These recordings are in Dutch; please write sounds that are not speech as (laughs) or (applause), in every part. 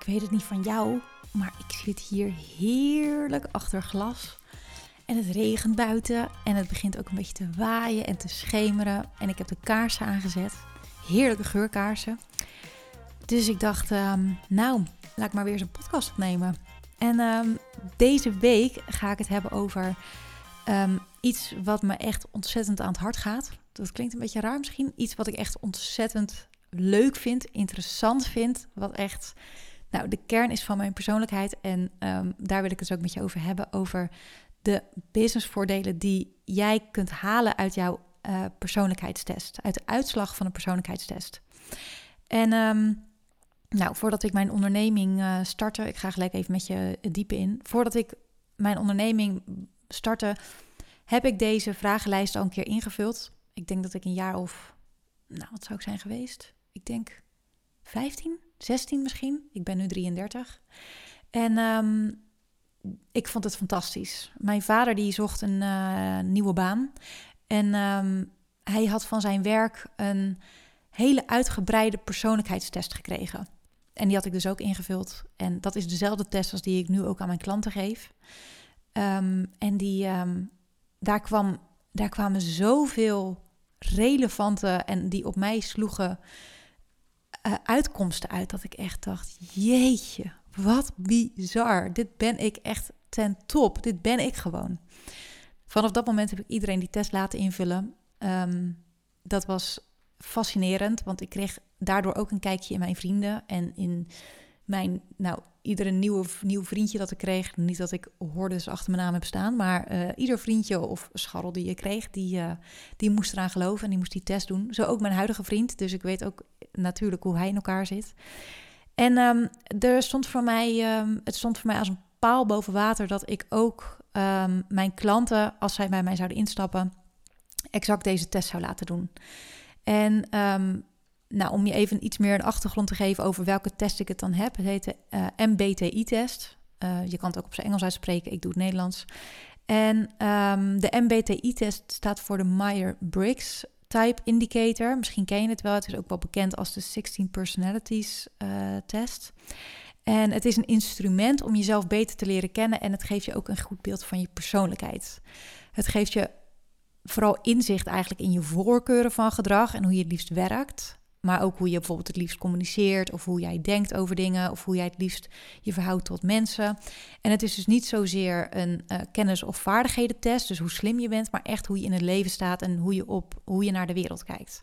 ik weet het niet van jou, maar ik zit hier heerlijk achter glas. En het regent buiten en het begint ook een beetje te waaien en te schemeren. En ik heb de kaarsen aangezet. Heerlijke geurkaarsen. Dus ik dacht, ehm, nou, laat ik maar weer eens een podcast opnemen. En ehm, deze week ga ik het hebben over ehm, iets wat me echt ontzettend aan het hart gaat. Dat klinkt een beetje raar misschien. Iets wat ik echt ontzettend leuk vind, interessant vind. Wat echt nou, de kern is van mijn persoonlijkheid. En um, daar wil ik het ook met je over hebben. Over de businessvoordelen die jij kunt halen uit jouw uh, persoonlijkheidstest. Uit de uitslag van een persoonlijkheidstest. En um, nou, voordat ik mijn onderneming uh, startte, ik ga gelijk even met je diepe in. Voordat ik mijn onderneming startte, heb ik deze vragenlijst al een keer ingevuld. Ik denk dat ik een jaar of, nou, wat zou ik zijn geweest? Ik denk 15, 16 misschien. Ik ben nu 33. En um, ik vond het fantastisch. Mijn vader die zocht een uh, nieuwe baan. En um, hij had van zijn werk een hele uitgebreide persoonlijkheidstest gekregen. En die had ik dus ook ingevuld. En dat is dezelfde test als die ik nu ook aan mijn klanten geef. Um, en die, daar, kwam, daar kwamen zoveel relevante en die op mij sloegen uh, uitkomsten uit. Dat ik echt dacht, jeetje, wat bizar. Dit ben ik echt ten top. Dit ben ik gewoon. Vanaf dat moment heb ik iedereen die test laten invullen. Um, dat was fascinerend, want ik kreeg daardoor ook een kijkje in mijn vrienden en in mijn, nou, iedere nieuwe, nieuw vriendje dat ik kreeg. Niet dat ik hordes achter mijn naam heb staan, maar uh, ieder vriendje of scharrel die je kreeg, die, uh, die moest eraan geloven en die moest die test doen. Zo ook mijn huidige vriend, dus ik weet ook natuurlijk hoe hij in elkaar zit. En um, er stond voor mij, um, het stond voor mij als een paal boven water dat ik ook um, mijn klanten, als zij bij mij zouden instappen, exact deze test zou laten doen. En nou, om je even iets meer een achtergrond te geven over welke test ik het dan heb. Het heet de uh, MBTI-test. Uh, je kan het ook op zijn Engels uitspreken, ik doe het Nederlands. En de MBTI-test staat voor de Meyer-Briggs Type Indicator. Misschien ken je het wel, het is ook wel bekend als de 16 Personalities uh, test. En het is een instrument om jezelf beter te leren kennen en het geeft je ook een goed beeld van je persoonlijkheid. Het geeft je vooral inzicht eigenlijk in je voorkeuren van gedrag en hoe je het liefst werkt. Maar ook hoe je bijvoorbeeld het liefst communiceert, of hoe jij denkt over dingen, of hoe jij het liefst je verhoudt tot mensen. En het is dus niet zozeer een uh, kennis- of vaardigheden-test, dus hoe slim je bent, maar echt hoe je in het leven staat en hoe je, op, hoe je naar de wereld kijkt.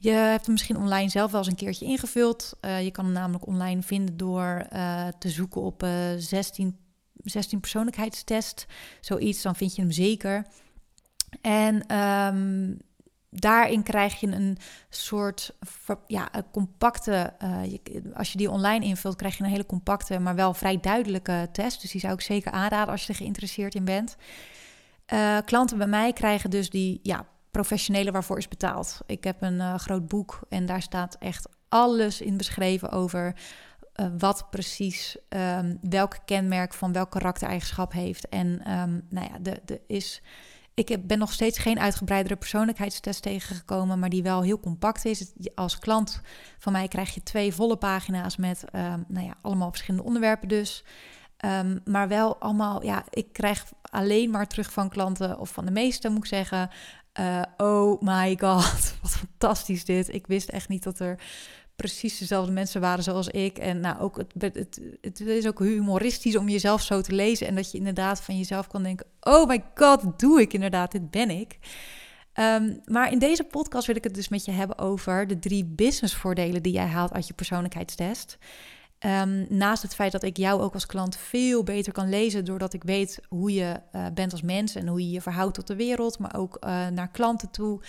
Je hebt hem misschien online zelf wel eens een keertje ingevuld. Uh, je kan hem namelijk online vinden door uh, te zoeken op 16, 16 persoonlijkheidstest. Zoiets, dan vind je hem zeker. En um, daarin krijg je een soort ja, compacte. Je, als je die online invult, krijg je een hele compacte, maar wel vrij duidelijke test. Dus die zou ik zeker aanraden als je er geïnteresseerd in bent. Uh, klanten bij mij krijgen dus die ja, professionele waarvoor is betaald. Ik heb een uh, groot boek en daar staat echt alles in beschreven over wat precies um, welk kenmerk van welk karaktereigenschap heeft. En um, nou ja, de, de is ik ben nog steeds geen uitgebreidere persoonlijkheidstest tegengekomen, maar die wel heel compact is. Als klant van mij krijg je twee volle pagina's met um, nou ja, allemaal verschillende onderwerpen dus. Um, maar wel allemaal, ja, ik krijg alleen maar terug van klanten, of van de meeste moet ik zeggen. Uh, oh my god, (laughs) wat fantastisch dit. Ik wist echt niet dat er precies dezelfde mensen waren zoals ik. En nou, ook het, het, het, is ook humoristisch om jezelf zo te lezen. En dat je inderdaad van jezelf kan denken: oh my god, doe ik inderdaad, dit ben ik. Um, maar in deze podcast wil ik het dus met je hebben over de drie businessvoordelen die jij haalt uit je persoonlijkheidstest. Um, naast het feit dat ik jou ook als klant veel beter kan lezen, doordat ik weet hoe je uh, bent als mens en hoe je je verhoudt tot de wereld, maar ook uh, naar klanten toe.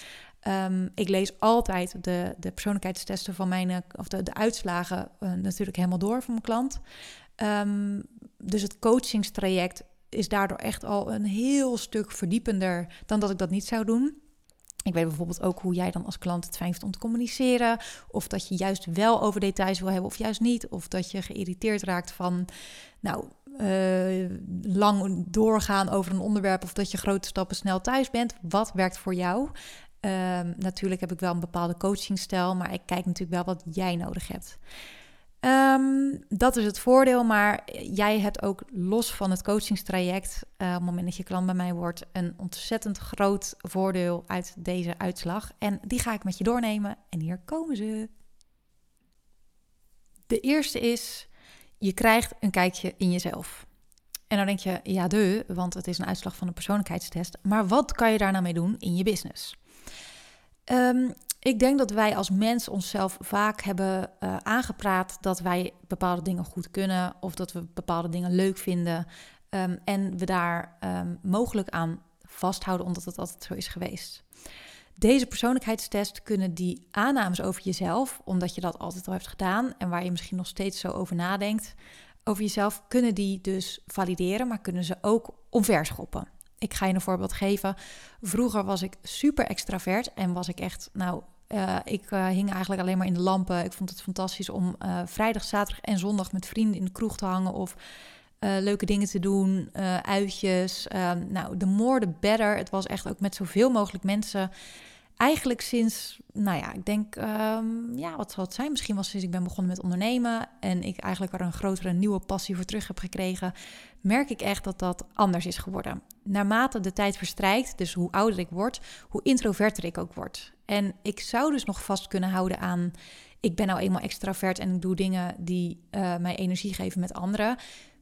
Um, ik lees altijd de, de persoonlijkheidstesten van mijn, of de, de uitslagen uh, natuurlijk helemaal door van mijn klant. Um, dus het coachingstraject is daardoor echt al een heel stuk verdiepender dan dat ik dat niet zou doen. Ik weet bijvoorbeeld ook hoe jij dan als klant het fijn vindt om te communiceren. Of dat je juist wel over details wil hebben of juist niet. Of dat je geïrriteerd raakt van, nou, uh, lang doorgaan over een onderwerp. Of dat je grote stappen snel thuis bent. Wat werkt voor jou? Um, natuurlijk heb ik wel een bepaalde coachingstijl, maar ik kijk natuurlijk wel wat jij nodig hebt. Ehm, dat is het voordeel, maar jij hebt ook los van het coachingstraject, uh, op het moment dat je klant bij mij wordt, een ontzettend groot voordeel uit deze uitslag. En die ga ik met je doornemen. En hier komen ze. De eerste is, je krijgt een kijkje in jezelf. En dan denk je, ja de, want het is een uitslag van een persoonlijkheidstest. Maar wat kan je daar nou mee doen in je business? Um, ik denk dat wij als mens onszelf vaak hebben uh, aangepraat dat wij bepaalde dingen goed kunnen of dat we bepaalde dingen leuk vinden. Um, en we daar um, mogelijk aan vasthouden omdat het altijd zo is geweest. Deze persoonlijkheidstest kunnen die aannames over jezelf, omdat je dat altijd al hebt gedaan en waar je misschien nog steeds zo over nadenkt, over jezelf, kunnen die dus valideren, maar kunnen ze ook omverschoppen. Ik ga je een voorbeeld geven. Vroeger was ik super extravert en was ik echt, nou, uh, ik uh, hing eigenlijk alleen maar in de lampen. Ik vond het fantastisch om uh, vrijdag, zaterdag en zondag met vrienden in de kroeg te hangen of leuke dingen te doen, uitjes. Ehm, nou, the more the better. Het was echt ook met zoveel mogelijk mensen eigenlijk sinds, nou ja, ik denk, um, ja, wat zal het zijn? Misschien was sinds ik ben begonnen met ondernemen en ik eigenlijk er een grotere nieuwe passie voor terug heb gekregen, merk ik echt dat dat anders is geworden. Naarmate de tijd verstrijkt, dus hoe ouder ik word, hoe introverter ik ook word. En ik zou dus nog vast kunnen houden aan, ik ben nou eenmaal extravert en ik doe dingen die uh, mij energie geven met anderen,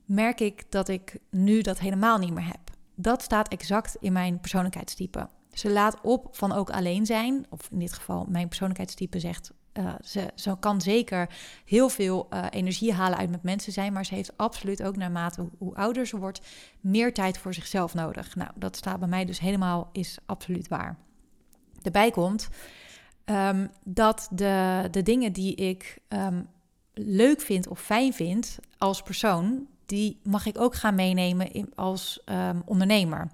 merk ik dat ik nu dat helemaal niet meer heb. Dat staat exact in mijn persoonlijkheidstype. Ze laat op van ook alleen zijn. Of in dit geval, mijn persoonlijkheidstype zegt. Uh, ze, kan zeker heel veel uh, energie halen uit met mensen zijn. Maar ze heeft absoluut ook naarmate hoe, ouder ze wordt. meer tijd voor zichzelf nodig. Nou, dat staat bij mij dus helemaal. Is absoluut waar. Erbij komt um, dat de, de dingen die ik um, leuk vind of fijn vind als persoon. die mag ik ook gaan meenemen in, als um, ondernemer.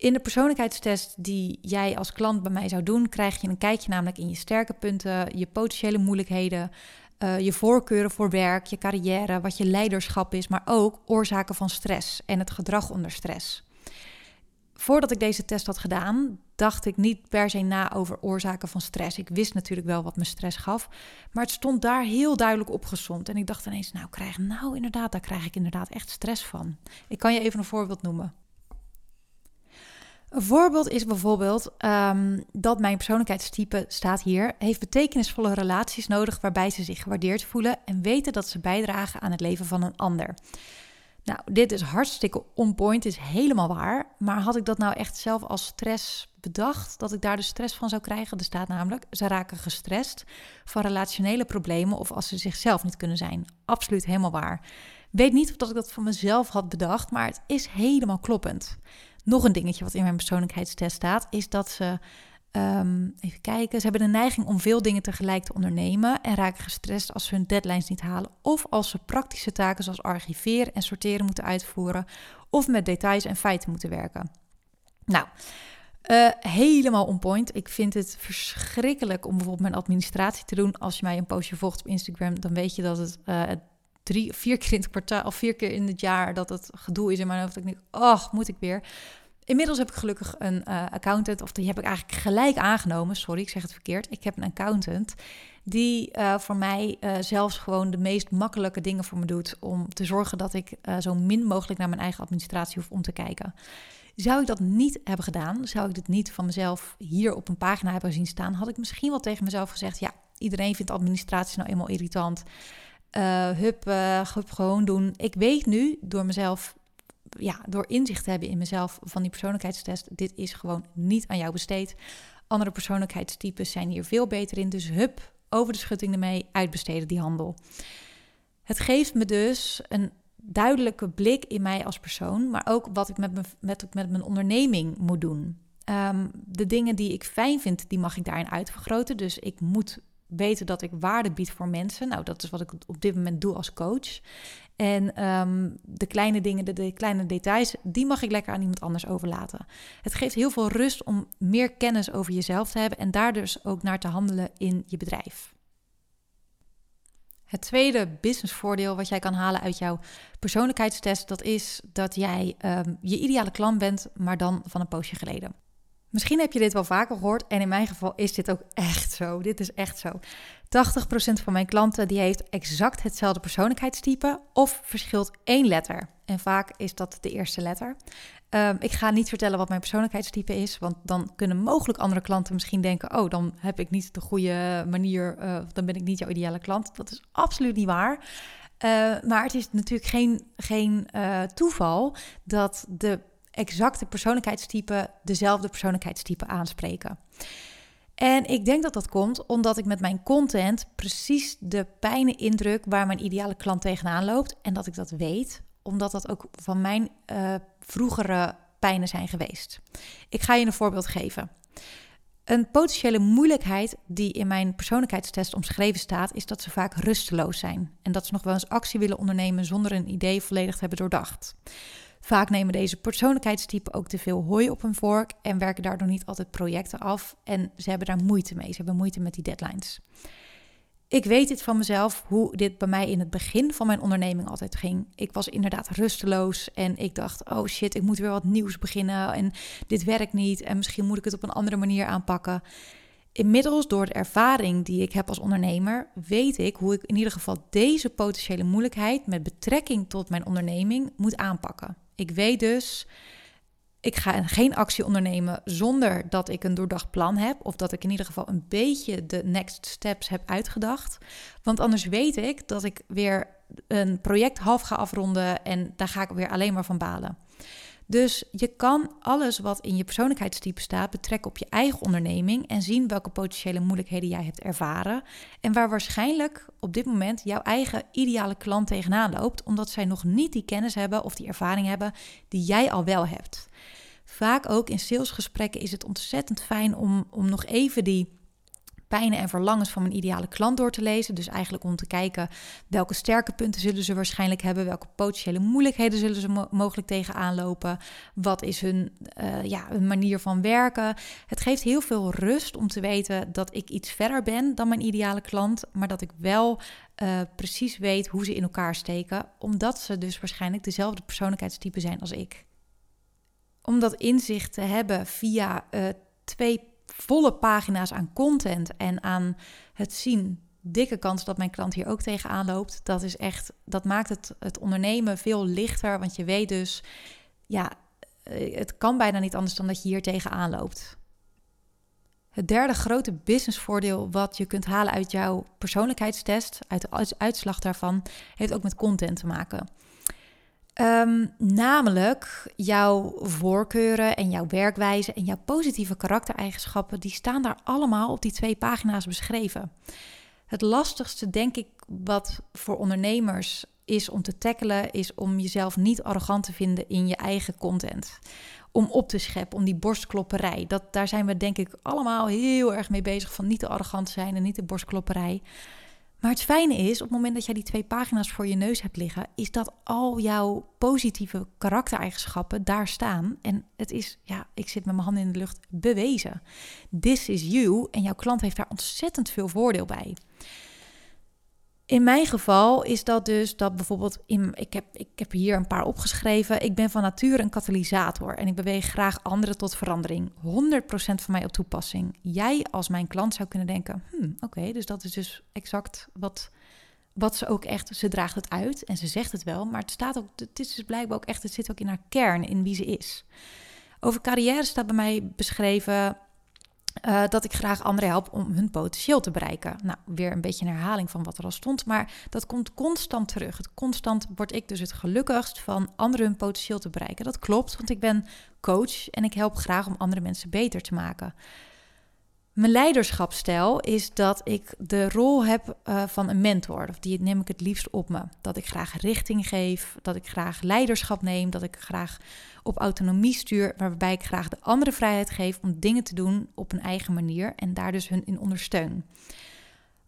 In de persoonlijkheidstest die jij als klant bij mij zou doen, krijg je een kijkje namelijk in je sterke punten, je potentiële moeilijkheden, uh, je voorkeuren voor werk, je carrière, wat je leiderschap is, maar ook oorzaken van stress en het gedrag onder stress. Voordat ik deze test had gedaan, dacht ik niet per se na over oorzaken van stress. Ik wist natuurlijk wel wat me stress gaf, maar het stond daar heel duidelijk opgezond. En ik dacht ineens, nou, krijg, nou inderdaad, daar krijg ik inderdaad echt stress van. Ik kan je even een voorbeeld noemen. Een voorbeeld is bijvoorbeeld um, dat mijn persoonlijkheidstype staat hier, heeft betekenisvolle relaties nodig waarbij ze zich gewaardeerd voelen en weten dat ze bijdragen aan het leven van een ander. Nou, dit is hartstikke on point, is helemaal waar. Maar had ik dat nou echt zelf als stress bedacht, dat ik daar de stress van zou krijgen? Er staat namelijk, ze raken gestrest van relationele problemen of als ze zichzelf niet kunnen zijn. Absoluut helemaal waar. Weet niet of dat ik dat van mezelf had bedacht, maar het is helemaal kloppend. Nog een dingetje wat in mijn persoonlijkheidstest staat, is dat ze. Um, even kijken. Ze hebben de neiging om veel dingen tegelijk te ondernemen en raken gestrest als ze hun deadlines niet halen. Of als ze praktische taken zoals archiveren en sorteren moeten uitvoeren. Of met details en feiten moeten werken. Nou, uh, helemaal on point. Ik vind het verschrikkelijk om bijvoorbeeld mijn administratie te doen. Als je mij een postje volgt op Instagram, dan weet je dat het uh, drie, vier keer in het kwartaal of vier keer in het jaar dat het gedoe is in mijn hoofd. Dat ik denk, oh, moet ik weer. Inmiddels heb ik gelukkig een uh, accountant, of die heb ik eigenlijk gelijk aangenomen. Sorry, ik zeg het verkeerd. Ik heb een accountant die uh, voor mij uh, zelfs gewoon de meest makkelijke dingen voor me doet om te zorgen dat ik zo min mogelijk naar mijn eigen administratie hoef om te kijken. Zou ik dat niet hebben gedaan, zou ik dit niet van mezelf hier op een pagina hebben zien staan, had ik misschien wel tegen mezelf gezegd: ja, iedereen vindt administratie nou eenmaal irritant. Hup, uh, hup, gewoon doen. Ik weet nu door mezelf, ja, door inzicht te hebben in mezelf van die persoonlijkheidstest, dit is gewoon niet aan jou besteed. Andere persoonlijkheidstypes zijn hier veel beter in. Dus hup, over de schutting ermee, uitbesteden die handel. Het geeft me dus een duidelijke blik in mij als persoon, maar ook wat ik met, me, met, met mijn onderneming moet doen. Um, de dingen die ik fijn vind, die mag ik daarin uitvergroten. Dus ik moet weten dat ik waarde bied voor mensen. Nou, dat is wat ik op dit moment doe als coach. En um, de kleine dingen, de, kleine details, die mag ik lekker aan iemand anders overlaten. Het geeft heel veel rust om meer kennis over jezelf te hebben en daar dus ook naar te handelen in je bedrijf. Het tweede businessvoordeel wat jij kan halen uit jouw persoonlijkheidstest, dat is dat jij um, je ideale klant bent, maar dan van een poosje geleden. Misschien heb je dit wel vaker gehoord en in mijn geval is dit ook echt zo. Dit is echt zo. 80% van mijn klanten die heeft exact hetzelfde persoonlijkheidstype of verschilt één letter. En vaak is dat de eerste letter. Ehm, ik ga niet vertellen wat mijn persoonlijkheidstype is, want dan kunnen mogelijk andere klanten misschien denken: oh, dan heb ik niet de goede manier, uh, dan ben ik niet jouw ideale klant. Dat is absoluut niet waar. Uh, maar het is natuurlijk geen, geen uh, toeval dat de exacte persoonlijkheidstype dezelfde persoonlijkheidstype aanspreken. En ik denk dat dat komt omdat ik met mijn content precies de pijnen indruk waar mijn ideale klant tegenaan loopt. En dat ik dat weet, omdat dat ook van mijn uh, vroegere pijnen zijn geweest. Ik ga je een voorbeeld geven. Een potentiële moeilijkheid die in mijn persoonlijkheidstest omschreven staat, is dat ze vaak rusteloos zijn. En dat ze nog wel eens actie willen ondernemen zonder een idee volledig te hebben doordacht. Vaak nemen deze persoonlijkheidstypen ook te veel hooi op hun vork en werken daardoor niet altijd projecten af. En ze hebben daar moeite mee. Ze hebben moeite met die deadlines. Ik weet dit van mezelf, hoe dit bij mij in het begin van mijn onderneming altijd ging. Ik was inderdaad rusteloos en ik dacht: oh shit, ik moet weer wat nieuws beginnen en dit werkt niet en misschien moet ik het op een andere manier aanpakken. Inmiddels, door de ervaring die ik heb als ondernemer, weet ik hoe ik in ieder geval deze potentiële moeilijkheid met betrekking tot mijn onderneming moet aanpakken. Ik weet dus, ik ga geen actie ondernemen zonder dat ik een doordacht plan heb. Of dat ik in ieder geval een beetje de next steps heb uitgedacht. Want anders weet ik dat ik weer een project half ga afronden en daar ga ik weer alleen maar van balen. Dus je kan alles wat in je persoonlijkheidstype staat betrekken op je eigen onderneming en zien welke potentiële moeilijkheden jij hebt ervaren en waar waarschijnlijk op dit moment jouw eigen ideale klant tegenaan loopt, omdat zij nog niet die kennis hebben of die ervaring hebben die jij al wel hebt. Vaak ook in salesgesprekken is het ontzettend fijn om, om nog even die pijnen en verlangens van mijn ideale klant door te lezen. Dus eigenlijk om te kijken welke sterke punten zullen ze waarschijnlijk hebben, welke potentiële moeilijkheden zullen ze mogelijk tegenaan lopen, wat is hun, uh, ja, hun manier van werken. Het geeft heel veel rust om te weten dat ik iets verder ben dan mijn ideale klant, maar dat ik wel uh, precies weet hoe ze in elkaar steken, omdat ze dus waarschijnlijk dezelfde persoonlijkheidstype zijn als ik. Om dat inzicht te hebben via uh, twee volle pagina's aan content en aan het zien. Dikke kans dat mijn klant hier ook tegenaan loopt. Dat is echt, dat maakt het, het ondernemen veel lichter. Want je weet dus, ja, eh, het kan bijna niet anders dan dat je hier tegenaan loopt. Het derde grote businessvoordeel wat je kunt halen uit jouw persoonlijkheidstest, uit de uitslag daarvan, heeft ook met content te maken. Ehm, namelijk jouw voorkeuren en jouw werkwijze en jouw positieve karaktereigenschappen, die staan daar allemaal op die twee pagina's beschreven. Het lastigste, denk ik, wat voor ondernemers is om te tackelen, is om jezelf niet arrogant te vinden in je eigen content. Om op te scheppen, om die borstklopperij. Dat, daar zijn we denk ik allemaal heel erg mee bezig van niet te arrogant zijn en niet de borstklopperij. Maar het fijne is, op het moment dat jij die twee pagina's voor je neus hebt liggen, is dat al jouw positieve karaktereigenschappen daar staan. En het is, ja, ik zit met mijn handen in de lucht, bewezen. This is you. En jouw klant heeft daar ontzettend veel voordeel bij. In mijn geval is dat dus dat bijvoorbeeld, in, ik, heb, ik heb hier een paar opgeschreven. Ik ben van nature een katalysator en ik beweeg graag anderen tot verandering. 100% van mij op toepassing. Jij als mijn klant zou kunnen denken, hmm, oké, dus dat is dus exact wat, wat ze ook echt, ze draagt het uit en ze zegt het wel, maar het staat ook, het is dus blijkbaar ook echt, het zit ook in haar kern, in wie ze is. Over carrière staat bij mij beschreven uh, dat ik graag anderen help om hun potentieel te bereiken. Nou, weer een beetje een herhaling van wat er al stond, maar dat komt constant terug. Het constant word ik dus het gelukkigst van anderen hun potentieel te bereiken. Dat klopt, want ik ben coach en ik help graag om andere mensen beter te maken. Mijn leiderschapstijl is dat ik de rol heb uh, van een mentor. Of die neem ik het liefst op me. Dat ik graag richting geef, dat ik graag leiderschap neem, dat ik graag op autonomie stuur, waarbij ik graag de andere vrijheid geef om dingen te doen op een eigen manier en daar dus hun in ondersteun.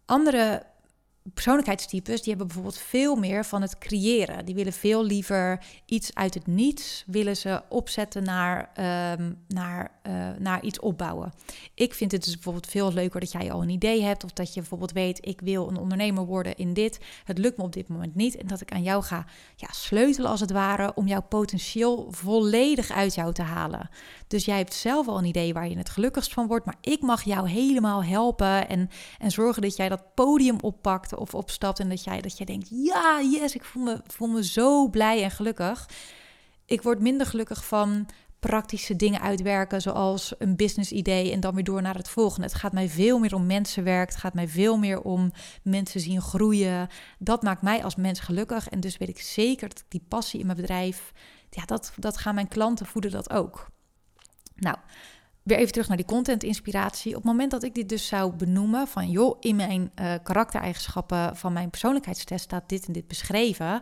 Andere persoonlijkheidstypes, die hebben bijvoorbeeld veel meer van het creëren. Die willen veel liever iets uit het niets, willen ze opzetten naar, ehm, naar, uh, naar iets opbouwen. Ik vind het dus bijvoorbeeld veel leuker dat jij al een idee hebt, of dat je bijvoorbeeld weet, ik wil een ondernemer worden in dit. Het lukt me op dit moment niet. En dat ik aan jou ga ja, sleutelen als het ware, om jouw potentieel volledig uit jou te halen. Dus jij hebt zelf al een idee waar je het gelukkigst van wordt, maar ik mag jou helemaal helpen en, en zorgen dat jij dat podium oppakt of opstapt en dat jij, dat jij denkt, ja, yes, ik voel me, voel me zo blij en gelukkig. Ik word minder gelukkig van praktische dingen uitwerken, zoals een business idee en dan weer door naar het volgende. Het gaat mij veel meer om mensenwerk, het gaat mij veel meer om mensen zien groeien. Dat maakt mij als mens gelukkig en dus weet ik zeker dat die passie in mijn bedrijf, ja, dat, dat gaan mijn klanten voeden dat ook. Nou, weer even terug naar die content-inspiratie. Op het moment dat ik dit dus zou benoemen, van joh, in mijn uh, karaktereigenschappen van mijn persoonlijkheidstest staat dit en dit beschreven.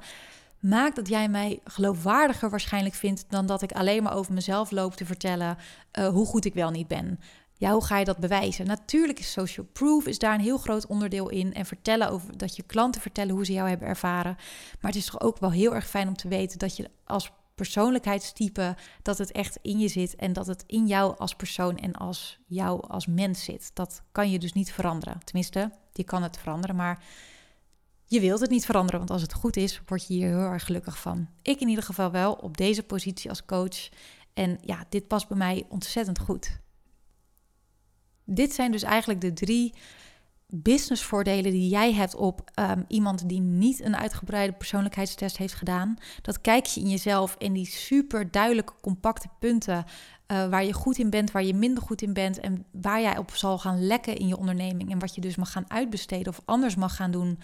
Maakt dat jij mij geloofwaardiger waarschijnlijk vindt dan dat ik alleen maar over mezelf loop te vertellen uh, hoe goed ik wel niet ben. Ja, hoe ga je dat bewijzen? Natuurlijk is social proof is daar een heel groot onderdeel in. En vertellen over dat je klanten vertellen hoe ze jou hebben ervaren. Maar het is toch ook wel heel erg fijn om te weten dat je als persoonlijkheidstype, dat het echt in je zit en dat het in jou als persoon en als jou als mens zit. Dat kan je dus niet veranderen. Tenminste, je kan het veranderen, maar je wilt het niet veranderen, want als het goed is, word je hier heel erg gelukkig van. Ik in ieder geval wel op deze positie als coach. En ja, dit past bij mij ontzettend goed. Dit zijn dus eigenlijk de drie businessvoordelen die jij hebt op um, iemand die niet een uitgebreide persoonlijkheidstest heeft gedaan. Dat kijk je in jezelf in die super duidelijke, compacte punten. Uh, waar je goed in bent, waar je minder goed in bent. En waar jij op zal gaan lekken in je onderneming. En wat je dus mag gaan uitbesteden of anders mag gaan doen.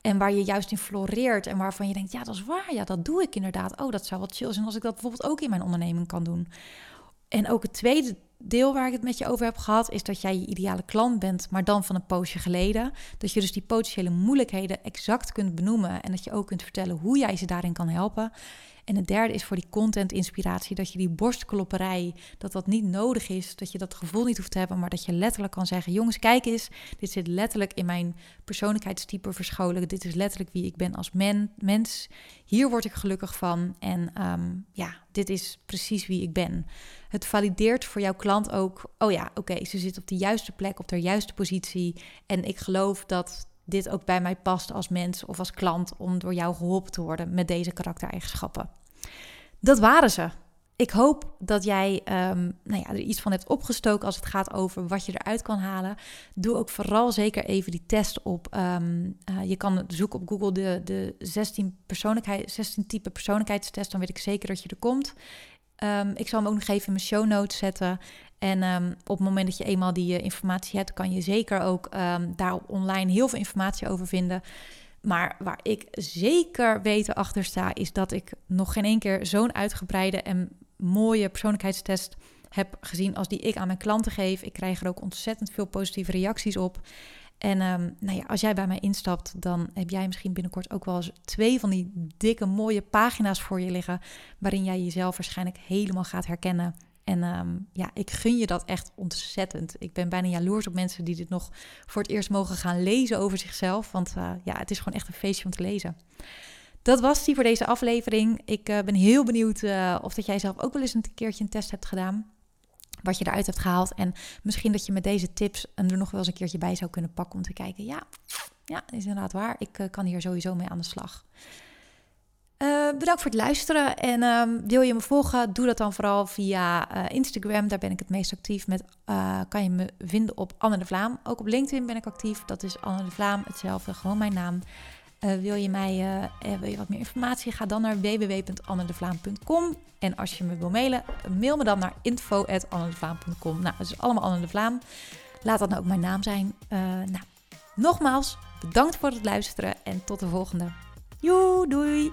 En waar je juist in floreert en waarvan je denkt, ja, dat is waar, ja, dat doe ik inderdaad. Oh, dat zou wat chill zijn als ik dat bijvoorbeeld ook in mijn onderneming kan doen. En ook het tweede deel waar ik het met je over heb gehad, is dat jij je ideale klant bent, maar dan van een poosje geleden. Dat je dus die potentiële moeilijkheden exact kunt benoemen en dat je ook kunt vertellen hoe jij ze daarin kan helpen. En het derde is voor die content-inspiratie, dat je die borstklopperij, dat dat niet nodig is, dat je dat gevoel niet hoeft te hebben, maar dat je letterlijk kan zeggen: jongens, kijk eens, dit zit letterlijk in mijn persoonlijkheidstype verscholen. Dit is letterlijk wie ik ben als mens. Hier word ik gelukkig van. En ehm, ja, dit is precies wie ik ben. Het valideert voor jouw klant ook: oh ja, oké, ze zit op de juiste plek, op de juiste positie. En ik geloof dat dit ook bij mij past als mens of als klant om door jou geholpen te worden met deze karaktereigenschappen. Dat waren ze. Ik hoop dat jij um, nou ja, er iets van hebt opgestoken als het gaat over wat je eruit kan halen. Doe ook vooral zeker even die test op. Um, uh, je kan zoeken op Google de, de 16, persoonlijkheid, 16 type persoonlijkheidstest. Dan weet ik zeker dat je er komt. Um, ik zal hem ook nog even in mijn show notes zetten. En um, op het moment dat je eenmaal die uh, informatie hebt, kan je zeker ook um, daar online heel veel informatie over vinden. Maar waar ik zeker weten achter sta, is dat ik nog geen één keer zo'n uitgebreide en mooie persoonlijkheidstest heb gezien als die ik aan mijn klanten geef. Ik krijg er ook ontzettend veel positieve reacties op. En um, nou ja, als jij bij mij instapt, dan heb jij misschien binnenkort ook wel eens twee van die dikke mooie pagina's voor je liggen, waarin jij jezelf waarschijnlijk helemaal gaat herkennen. En um, ja, ik gun je dat echt ontzettend. Ik ben bijna jaloers op mensen die dit nog voor het eerst mogen gaan lezen over zichzelf. Want uh, ja, het is gewoon echt een feestje om te lezen. Dat was die voor deze aflevering. Ik uh, ben heel benieuwd uh, of dat jij zelf ook wel eens een keertje een test hebt gedaan. Wat je eruit hebt gehaald. En misschien dat je met deze tips er nog wel eens een keertje bij zou kunnen pakken om te kijken. Ja, ja is inderdaad waar. Ik kan hier sowieso mee aan de slag. Uh, bedankt voor het luisteren. En um, wil je me volgen? Doe dat dan vooral via uh, Instagram. Daar ben ik het meest actief. Met, uh, kan je me vinden op Anne de Vlaam. Ook op LinkedIn ben ik actief. Dat is Anne de Vlaam. Hetzelfde, gewoon mijn naam. wil je mij wil je wat meer informatie? Ga dan naar www.annedevlaam.com. En als je me wil mailen, mail me dan naar info.annedevlaam.com. Nou, dat is allemaal Anne de Vlaam. Laat dat nou ook mijn naam zijn. nou, nogmaals, bedankt voor het luisteren en tot de volgende. Joe, doei!